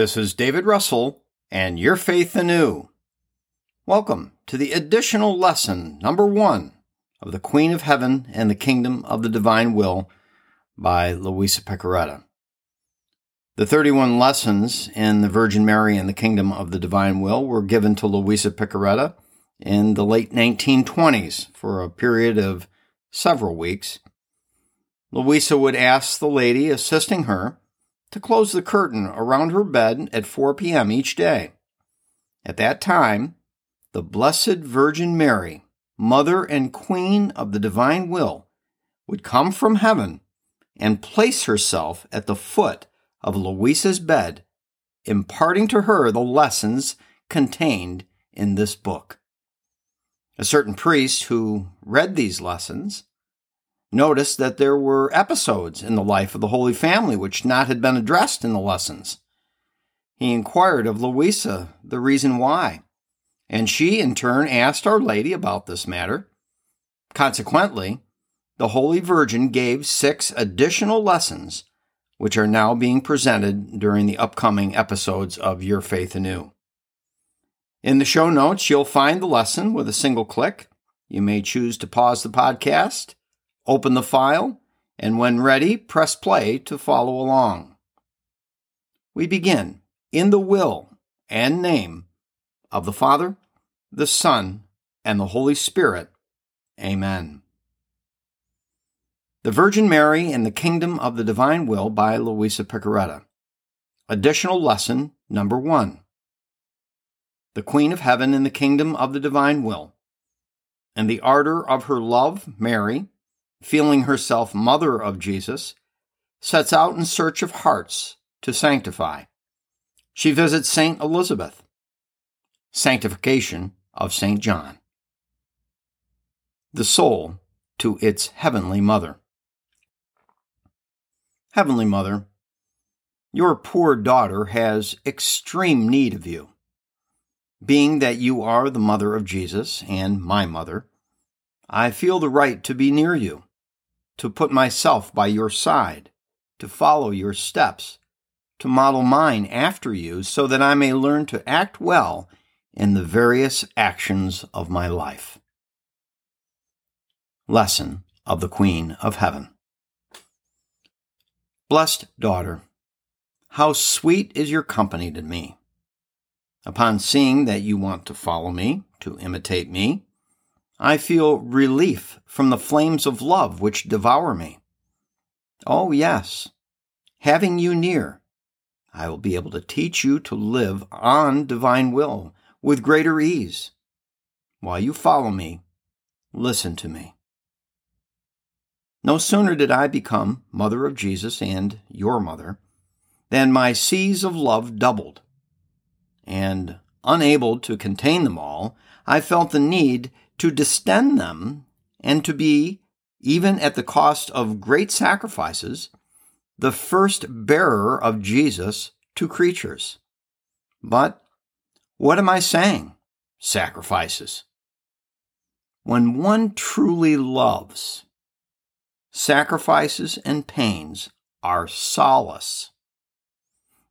This is David Russell and Your Faith Anew. Welcome to the additional lesson number one of The Queen of Heaven and the Kingdom of the Divine Will by Louisa Piccarreta. The 31 lessons in the Virgin Mary and the Kingdom of the Divine Will were given to Louisa Piccarreta in the late 1920s for a period of several weeks. Louisa would ask the lady assisting her to close the curtain around her bed at 4 p.m. each day. At that time, the Blessed Virgin Mary, Mother and Queen of the Divine Will, would come from heaven and place herself at the foot of Louisa's bed, imparting to her the lessons contained in this book. A certain priest who read these lessons noticed that there were episodes in the life of the Holy Family which not had been addressed in the lessons. He inquired of Louisa the reason why, and she in turn asked Our Lady about this matter. Consequently, the Holy Virgin gave six additional lessons which are now being presented during the upcoming episodes of Your Faith Anew. In the show notes, you'll find the lesson with a single click. You may choose to pause the podcast, open the file, and when ready, press play to follow along. We begin in the will and name of the Father, the Son, and the Holy Spirit. Amen. The Virgin Mary and the Kingdom of the Divine Will by Louisa Piccarreta. Additional lesson number one. The Queen of Heaven in the Kingdom of the Divine Will. And the ardor of her love, Mary, feeling herself mother of Jesus, sets out in search of hearts to sanctify. She visits Saint Elizabeth. Sanctification of Saint John. The soul to its heavenly mother. Heavenly Mother, your poor daughter has extreme need of you. Being that you are the mother of Jesus and my mother, I feel the right to be near you, to put myself by your side, to follow your steps, to model mine after you, so that I may learn to act well in the various actions of my life. Lesson of the Queen of Heaven. Blessed daughter, how sweet is your company to me. Upon seeing that you want to follow me, to imitate me, I feel relief from the flames of love which devour me. Oh, yes, having you near, I will be able to teach you to live on divine will with greater ease. While you follow me, listen to me. No sooner did I become mother of Jesus and your mother than my seas of love doubled. And unable to contain them all, I felt the need to distend them and to be, even at the cost of great sacrifices, the first bearer of Jesus to creatures. But what am I saying? Sacrifices. When one truly loves, sacrifices and pains are solace.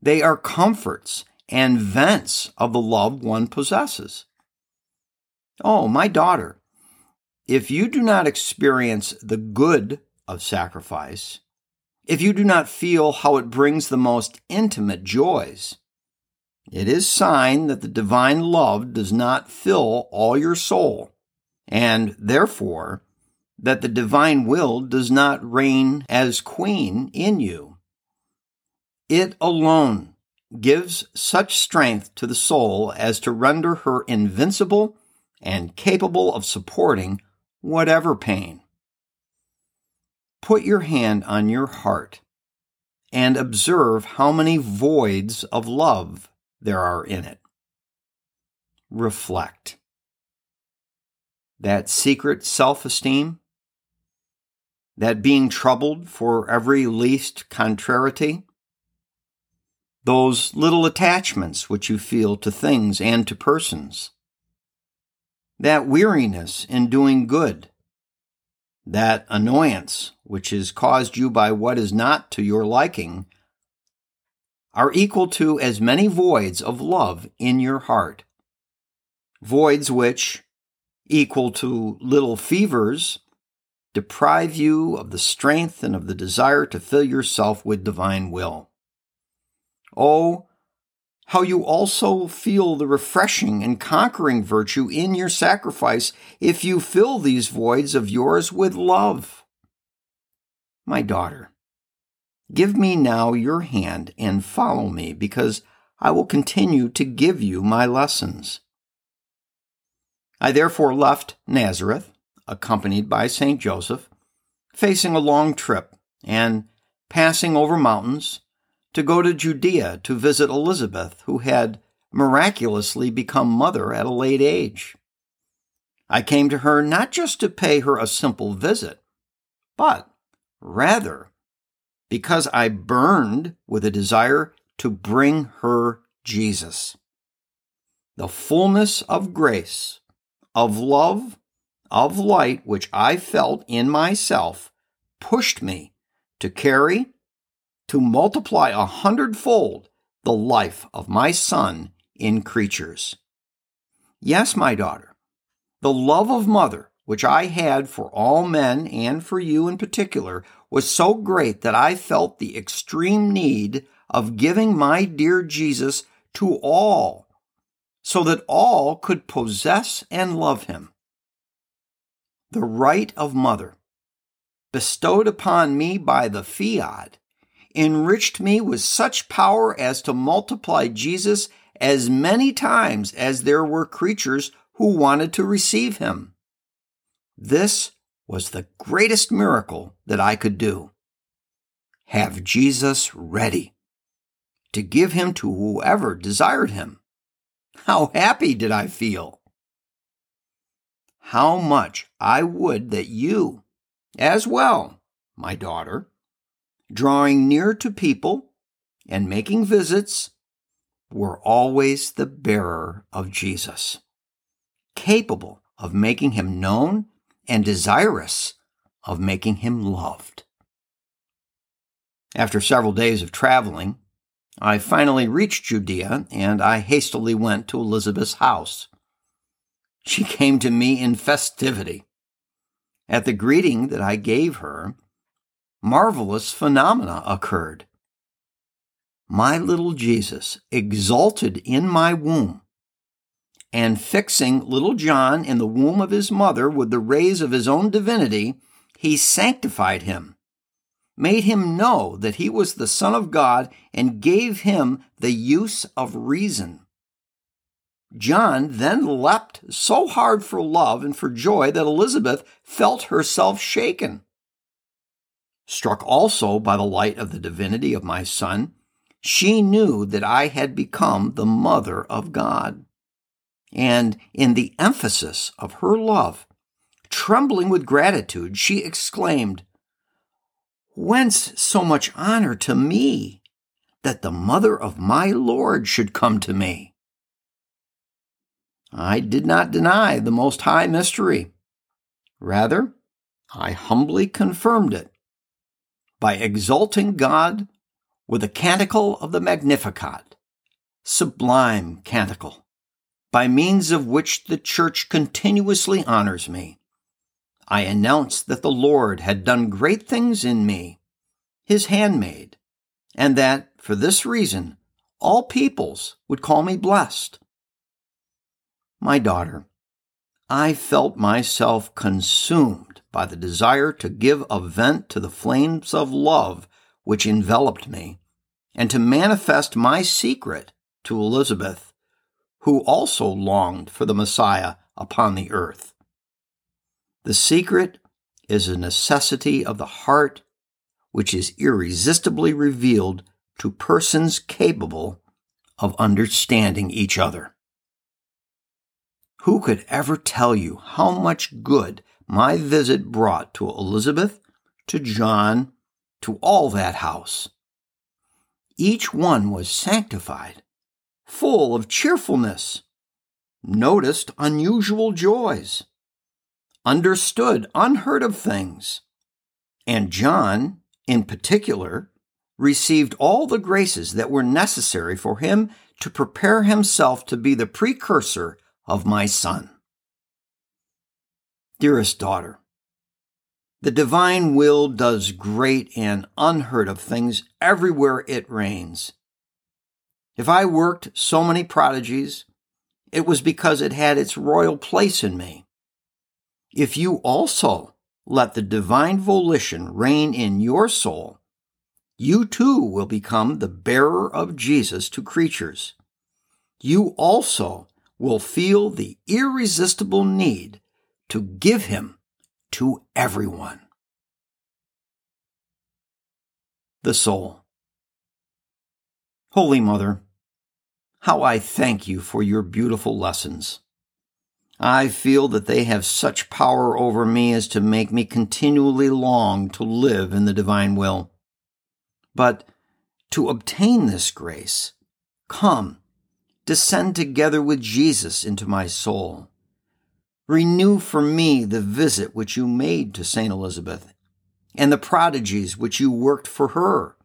They are comforts and vents of the love one possesses. Oh, my daughter, if you do not experience the good of sacrifice, if you do not feel how it brings the most intimate joys, it is sign that the divine love does not fill all your soul, and therefore that the divine will does not reign as queen in you. It alone gives such strength to the soul as to render her invincible and capable of supporting whatever pain. Put your hand on your heart and observe how many voids of love there are in it. Reflect. That secret self esteem, that being troubled for every least contrariety, those little attachments which you feel to things and to persons, that weariness in doing good, that annoyance which is caused you by what is not to your liking, are equal to as many voids of love in your heart. Voids which, equal to little fevers, deprive you of the strength and of the desire to fill yourself with divine will. Oh, how you also feel the refreshing and conquering virtue in your sacrifice if you fill these voids of yours with love. My daughter, give me now your hand and follow me, because I will continue to give you my lessons. I therefore left Nazareth, accompanied by St. Joseph, facing a long trip and passing over mountains to go to Judea to visit Elizabeth, who had miraculously become mother at a late age. I came to her not just to pay her a simple visit, but rather because I burned with a desire to bring her Jesus. The fullness of grace, of love, of light which I felt in myself pushed me to carry to multiply a hundredfold the life of my Son in creatures. Yes, my daughter, the love of mother, which I had for all men and for you in particular, was so great that I felt the extreme need of giving my dear Jesus to all, so that all could possess and love him. The right of mother, bestowed upon me by the fiat, enriched me with such power as to multiply Jesus as many times as there were creatures who wanted to receive him. This was the greatest miracle that I could do. Have Jesus ready to give him to whoever desired him. How happy did I feel! How much I would that you, as well, my daughter, drawing near to people, and making visits, were always the bearer of Jesus, capable of making him known and desirous of making him loved. After several days of traveling, I finally reached Judea and I hastily went to Elizabeth's house. She came to me in festivity. At the greeting that I gave her, marvelous phenomena occurred. My little Jesus exulted in my womb, and fixing little John in the womb of his mother with the rays of his own divinity, he sanctified him, made him know that he was the Son of God, and gave him the use of reason. John then leapt so hard for love and for joy that Elizabeth felt herself shaken. Struck also by the light of the divinity of my son, she knew that I had become the mother of God. And in the emphasis of her love, trembling with gratitude, she exclaimed, Whence so much honor to me that the mother of my Lord should come to me? I did not deny the most high mystery. Rather, I humbly confirmed it by exalting God with a canticle of the Magnificat, sublime canticle, by means of which the Church continuously honors me. I announced that the Lord had done great things in me. his handmaid, and that for this reason all peoples would call me blessed. My daughter, I felt myself consumed by the desire to give a vent to the flames of love which enveloped me, and to manifest my secret to Elizabeth, who also longed for the Messiah upon the earth. The secret is a necessity of the heart which is irresistibly revealed to persons capable of understanding each other. Who could ever tell you how much good my visit brought to Elizabeth, to John, to all that house? Each one was sanctified, full of cheerfulness, noticed unusual joys, understood unheard of things, and John, in particular, received all the graces that were necessary for him to prepare himself to be the precursor of my son. Dearest daughter, the divine will does great and unheard of things everywhere it reigns. If I worked so many prodigies, it was because it had its royal place in me. If you also let the divine volition reign in your soul, you too will become the bearer of Jesus to creatures. You also will feel the irresistible need to give him to everyone. The Soul. Holy Mother, how I thank you for your beautiful lessons. I feel that they have such power over me as to make me continually long to live in the divine will. But to obtain this grace, come, descend together with Jesus into my soul. Renew for me the visit which you made to St. Elizabeth and the prodigies which you worked for her.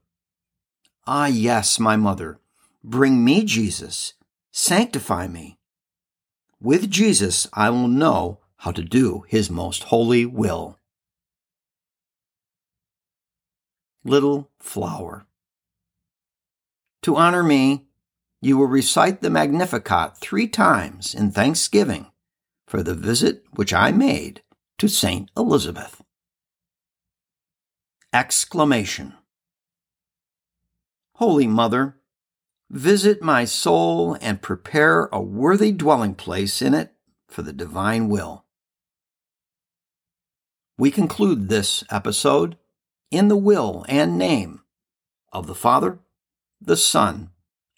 Ah, yes, my mother, bring me Jesus, sanctify me. With Jesus, I will know how to do his most holy will. little flower. To honor me, you will recite the Magnificat three times in thanksgiving for the visit which I made to Saint Elizabeth. Exclamation Holy Mother, visit my soul and prepare a worthy dwelling place in it for the divine will. We conclude this episode in the will and name of the Father, the Son,